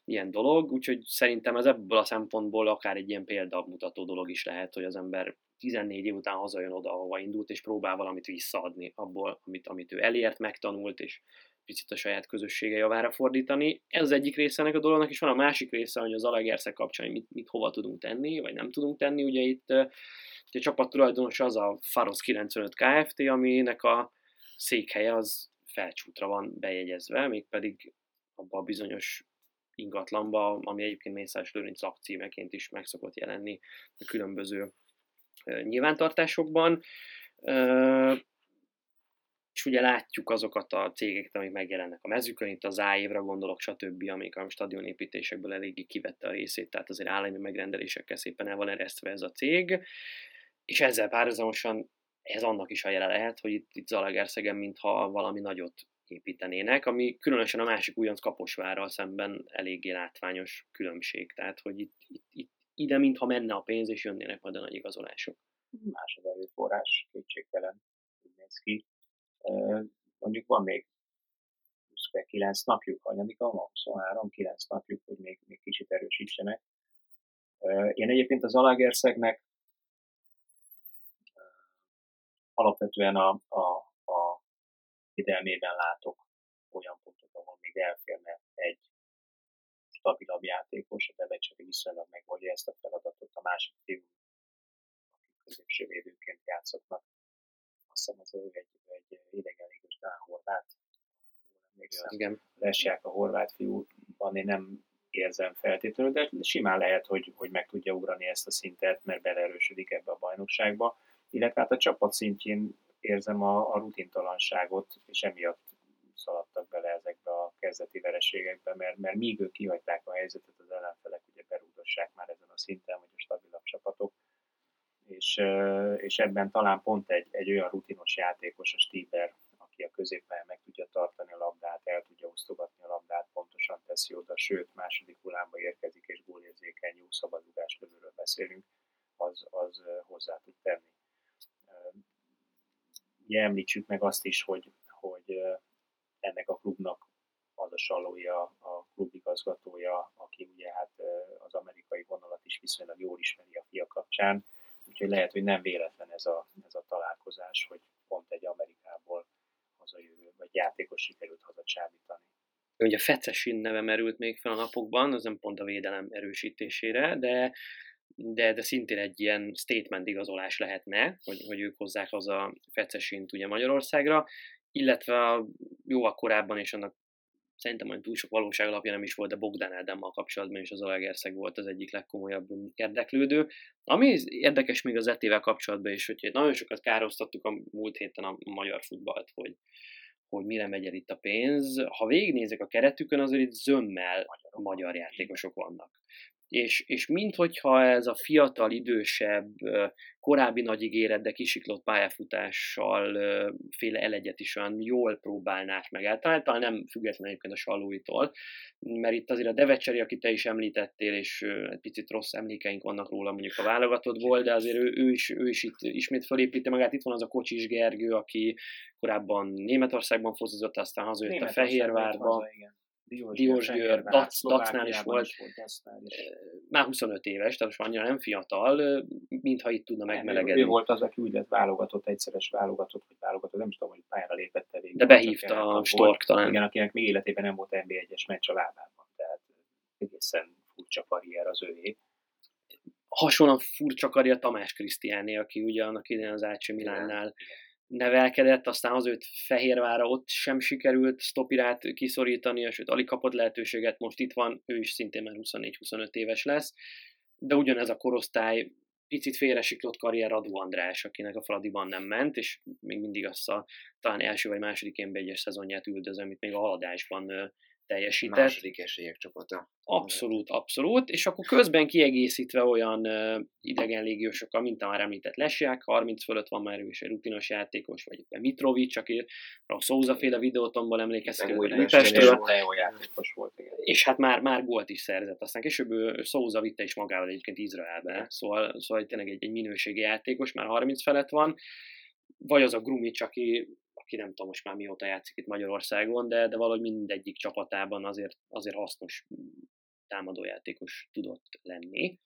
ilyen dolog, úgyhogy szerintem ez ebből a szempontból akár egy ilyen példamutató dolog is lehet, hogy az ember 14 év után hazajön oda, ahova indult, és próbál valamit visszaadni abból, amit, amit ő elért, megtanult, és picit a saját közössége javára fordítani. Ez az egyik része ennek a dolognak, és van a másik része, hogy az Alegerszeg kapcsán mit, mit hova tudunk tenni, vagy nem tudunk tenni. Ugye itt A csapat tulajdonos az a Faros 95 Kft., aminek a székhelye az felcsútra van bejegyezve, mégpedig abban a bizonyos ingatlanba, ami egyébként Mészás Lőrinc akcímeként is meg szokott jelenni a különböző nyilvántartásokban. És ugye látjuk azokat a cégeket, amik megjelennek a mezőkön, itt az áévra gondolok, stb., amik a stadionépítésekből eléggé kivette a részét, tehát azért állami megrendelésekkel szépen el van eresztve ez a cég, és ezzel párhuzamosan ez annak is a jele lehet, hogy itt, itt Zalagerszegen mintha valami nagyot építenének, ami különösen a másik újonc Kaposvárral szemben eléggé látványos különbség. Tehát, hogy itt, itt, itt ide mintha menne a pénz, és jönnének majd a nagy igazolások. Más az erőforrás, kétségtelen, úgy néz ki. Mondjuk van még 29 napjuk, anyadika, ma 23, 9 napjuk, hogy még, még kicsit erősítsenek. Én egyébként az Alagerszegnek alapvetően a, a védelmében látok olyan pontot, ahol még elférne egy stabilabb játékos, a Devecseri viszonylag megoldja ezt a feladatot, a másik fiú, akik középső védőként játszottak. Azt hiszem az egy, egy idegen ligos Dán horvát. Igen. Lesják a horvát fiúban, én nem érzem feltétlenül, de simán lehet, hogy, hogy meg tudja ugrani ezt a szintet, mert beleerősödik ebbe a bajnokságba. Illetve hát a csapat szintjén érzem a, a rutintalanságot, és emiatt szaladtak bele ezekbe a kezdeti vereségekbe, mert, mert míg ők kihagyták a helyzetet, az ellenfelek ugye berúgassák már ezen a szinten, hogy a stabilabb csapatok, és, és ebben talán pont egy, egy olyan rutinos játékos, a Stieber, aki a középpályán meg tudja tartani a labdát, el tudja osztogatni a labdát, pontosan teszi oda, sőt, második hullámba érkezik, és gólérzékeny, jó szabadugás lövőről beszélünk, az, az hozzá tud tenni. Ugye említsük meg azt is, hogy, hogy ennek a klubnak az a salója, a klubigazgatója, aki ugye hát az amerikai vonalat is viszonylag jól ismeri a fia kapcsán, úgyhogy lehet, hogy nem véletlen ez a, ez a találkozás, hogy pont egy Amerikából hazajövő, vagy játékos sikerült hazacsábítani. Ugye Fecesin neve merült még fel a napokban, az nem pont a védelem erősítésére, de de, de szintén egy ilyen statement igazolás lehetne, hogy, hogy ők hozzák a fecesint ugye Magyarországra, illetve jóval korábban és annak szerintem olyan túl sok valóság alapja nem is volt, de Bogdan Ádámmal kapcsolatban is az Alegerszeg volt az egyik legkomolyabb érdeklődő. Ami érdekes még az etével kapcsolatban is, hogy nagyon sokat károsztattuk a múlt héten a magyar futballt, hogy, hogy mire megy el itt a pénz. Ha végignézek a keretükön, azért itt zömmel magyar játékosok vannak és, és minthogyha ez a fiatal, idősebb, korábbi nagy ígéret, de kisiklott pályafutással féle elegyet is olyan jól próbálnák meg általán, talán nem független egyébként a Salóitól, mert itt azért a Devecseri, akit te is említettél, és egy picit rossz emlékeink vannak róla mondjuk a válogatottból, de azért ő, ő, is, ő is itt ismét fölépíti magát. Itt van az a Kocsis Gergő, aki korábban Németországban fozizott, aztán hazajött a Fehérvárba. Haza, igen Diós Győr, Dac, Dacnál is volt, is volt is. már 25 éves, tehát most annyira nem fiatal, mintha itt tudna megmelegedni. Ő volt az, aki úgy lett válogatott, egyszeres válogatott, vagy válogatott, nem tudom, hogy pályára lépett végig. De behívta a Stork talán. Igen, akinek még életében nem volt NB1-es meccs a lábában, tehát egészen furcsa karrier az ővé. Hasonlóan furcsa karrier Tamás Krisztiáné, aki ugye annak idején az AC Milánnál nevelkedett, aztán az őt Fehérvára ott sem sikerült stopirát kiszorítani, sőt alig kapott lehetőséget, most itt van, ő is szintén már 24-25 éves lesz, de ugyanez a korosztály picit félresiklott karrier Adu András, akinek a Fradiban nem ment, és még mindig azt a talán első vagy második nb szezonját üldözöm, amit még a haladásban teljesített. Második esélyek csapata. Abszolút, abszolút, és akkor közben kiegészítve olyan uh, idegen légiósokkal, mint a már említett Lesják, 30 fölött van már ő is egy rutinos játékos, vagy Mitrovic, aki a Souza féle videótomból hogy jó játékos volt, igen. És hát már, már gólt is szerzett, aztán később Souza vitte is magával egyébként Izraelbe, szóval, szóval tényleg egy, egy minőségi játékos, már 30 felett van, vagy az a Grumic, aki aki nem tudom most már mióta játszik itt Magyarországon, de, de valahogy mindegyik csapatában azért, azért hasznos támadójátékos tudott lenni.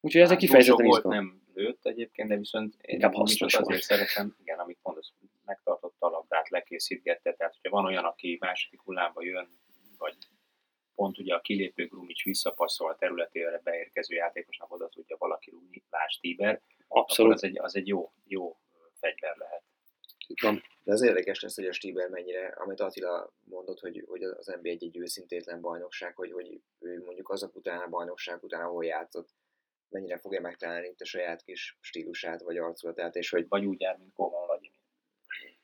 Úgyhogy ezek hát, kifejezetten volt nem lőtt egyébként, de viszont én Inkább hasznos azért volt. szeretem, igen, amit mondasz, megtartott a labdát, lekészítgette, tehát hogyha van olyan, aki második hullámba jön, vagy pont ugye a kilépő Grumics visszapasszol a területére beérkező játékosnak oda tudja valaki rúgni, Lás Tíber, Abszolút. az egy, az egy jó, jó fegyver lehet. Van. De az érdekes lesz, hogy a Stieber mennyire, amit Attila mondott, hogy, hogy az NBA egy, egy őszintétlen bajnokság, hogy, hogy ő mondjuk azok után a bajnokság után, ahol játszott, mennyire fogja megtalálni itt a saját kis stílusát, vagy arculatát, és hogy Vagy úgy jár, mint Kovan Vladimir.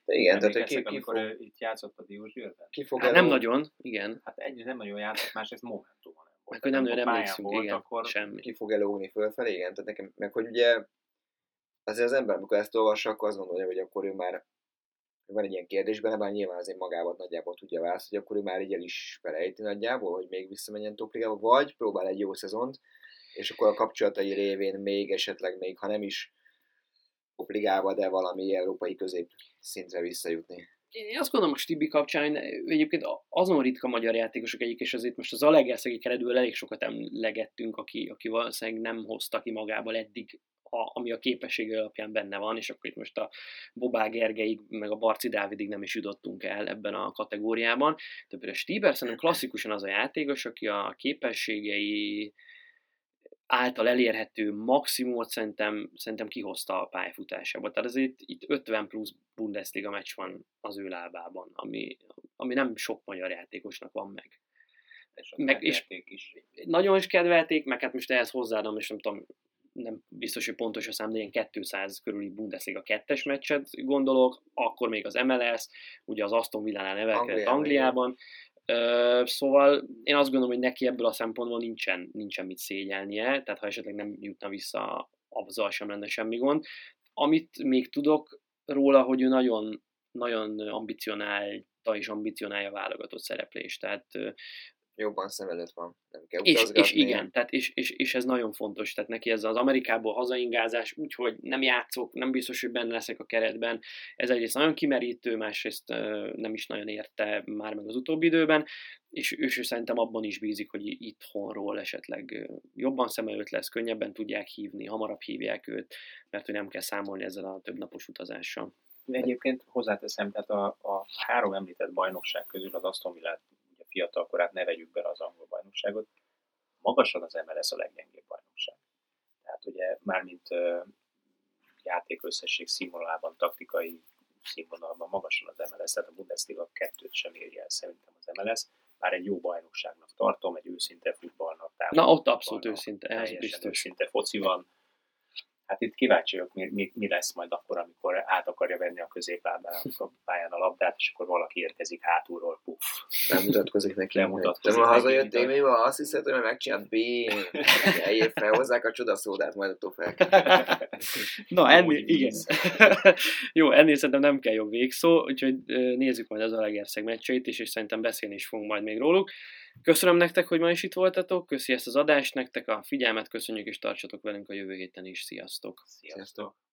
de igen, tehát ki, ki, fog, ő itt játszott a Diósgyőrben? ki fog Hát nem nagyon, igen. Hát egyrészt nem nagyon játszott, másrészt momentumon nem volt. Meg hogy nem nagyon amikor emlékszünk, igen, akkor semmi. ki fog elógni fölfelé, igen, tehát nekem, meg hogy ugye azért az ember, amikor ezt olvassa, akkor azt gondolja, hogy akkor ő már van egy ilyen kérdés benne, bár nyilván azért magában nagyjából tudja választ, hogy akkor ő már így el is felejti nagyjából, hogy még visszamenjen topligába, vagy próbál egy jó szezont, és akkor a kapcsolatai révén még esetleg még, ha nem is topligába, de valami európai közép szintre visszajutni. Én azt gondolom, a Stibi kapcsán egyébként azon ritka magyar játékosok egyik, és azért most az Alegerszegi keretből elég sokat emlegettünk, aki, aki valószínűleg nem hozta ki magából eddig, a, ami a képessége alapján benne van, és akkor itt most a Bobá Gergelyig, meg a Barci Dávidig nem is jutottunk el ebben a kategóriában. De például Stieber szerintem klasszikusan az a játékos, aki a képességei által elérhető maximumot szerintem, szerintem kihozta a pályafutásába. Tehát azért itt 50 plusz Bundesliga meccs van az ő lábában, ami, ami nem sok magyar játékosnak van meg. és, Meg- és is. Nagyon is kedvelték, meg hát most ehhez hozzáadom, és nem tudom, nem biztos, hogy pontos a szám, de ilyen 200 körüli Bundesliga kettes meccset gondolok, akkor még az MLS, ugye az Aston Villánál nevelkedett Angliában, Angliában, szóval én azt gondolom, hogy neki ebből a szempontból nincsen, nincsen mit szégyelnie, tehát ha esetleg nem jutna vissza, azzal sem lenne semmi gond. Amit még tudok róla, hogy ő nagyon, nagyon ambicionálta és ambicionálja válogatott szereplést, tehát Jobban szem előtt van, nem kell és, utazgatni. és igen, tehát és, és, és, ez nagyon fontos, tehát neki ez az Amerikából hazaingázás, úgyhogy nem játszok, nem biztos, hogy benne leszek a keretben, ez egyrészt nagyon kimerítő, másrészt ö, nem is nagyon érte már meg az utóbbi időben, és ő szerintem abban is bízik, hogy itthonról esetleg jobban szem előtt lesz, könnyebben tudják hívni, hamarabb hívják őt, mert hogy nem kell számolni ezzel a többnapos utazással. Egyébként hozzáteszem, tehát a, a három említett bajnokság közül az Aston Villát, ugye fiatal korát ne vegyük bele az angol bajnokságot, magasan az MLS a leggyengébb bajnokság. Tehát ugye mármint játékösszesség színvonalában, taktikai színvonalban magasan az MLS, tehát a Bundesliga kettőt sem érje el szerintem az MLS, már egy jó bajnokságnak tartom, egy őszinte futballnak. Na ott abszolút futballnak, őszinte, ez biztos. őszinte foci van. Hát itt kíváncsi vagyok, mi, mi, mi, lesz majd akkor, amikor át akarja venni a középlábán a pályán a labdát, és akkor valaki érkezik hátulról, puff. Nem mutatkozik neki. Bemutatkozik Te ma neki, hazajött mint a- tévébe, azt hiszed, hogy megcsinált B. Eljél felhozzák a csodaszódát, majd attól fel. Na, ennél, igen. Jó, ennél szerintem nem kell jobb végszó, úgyhogy nézzük majd az Alegerszeg meccseit is, és szerintem beszélni is fogunk majd még róluk. Köszönöm nektek, hogy ma is itt voltatok, köszi ezt az adást, nektek a figyelmet köszönjük, és tartsatok velünk a jövő héten is. Sziasztok! Sziasztok!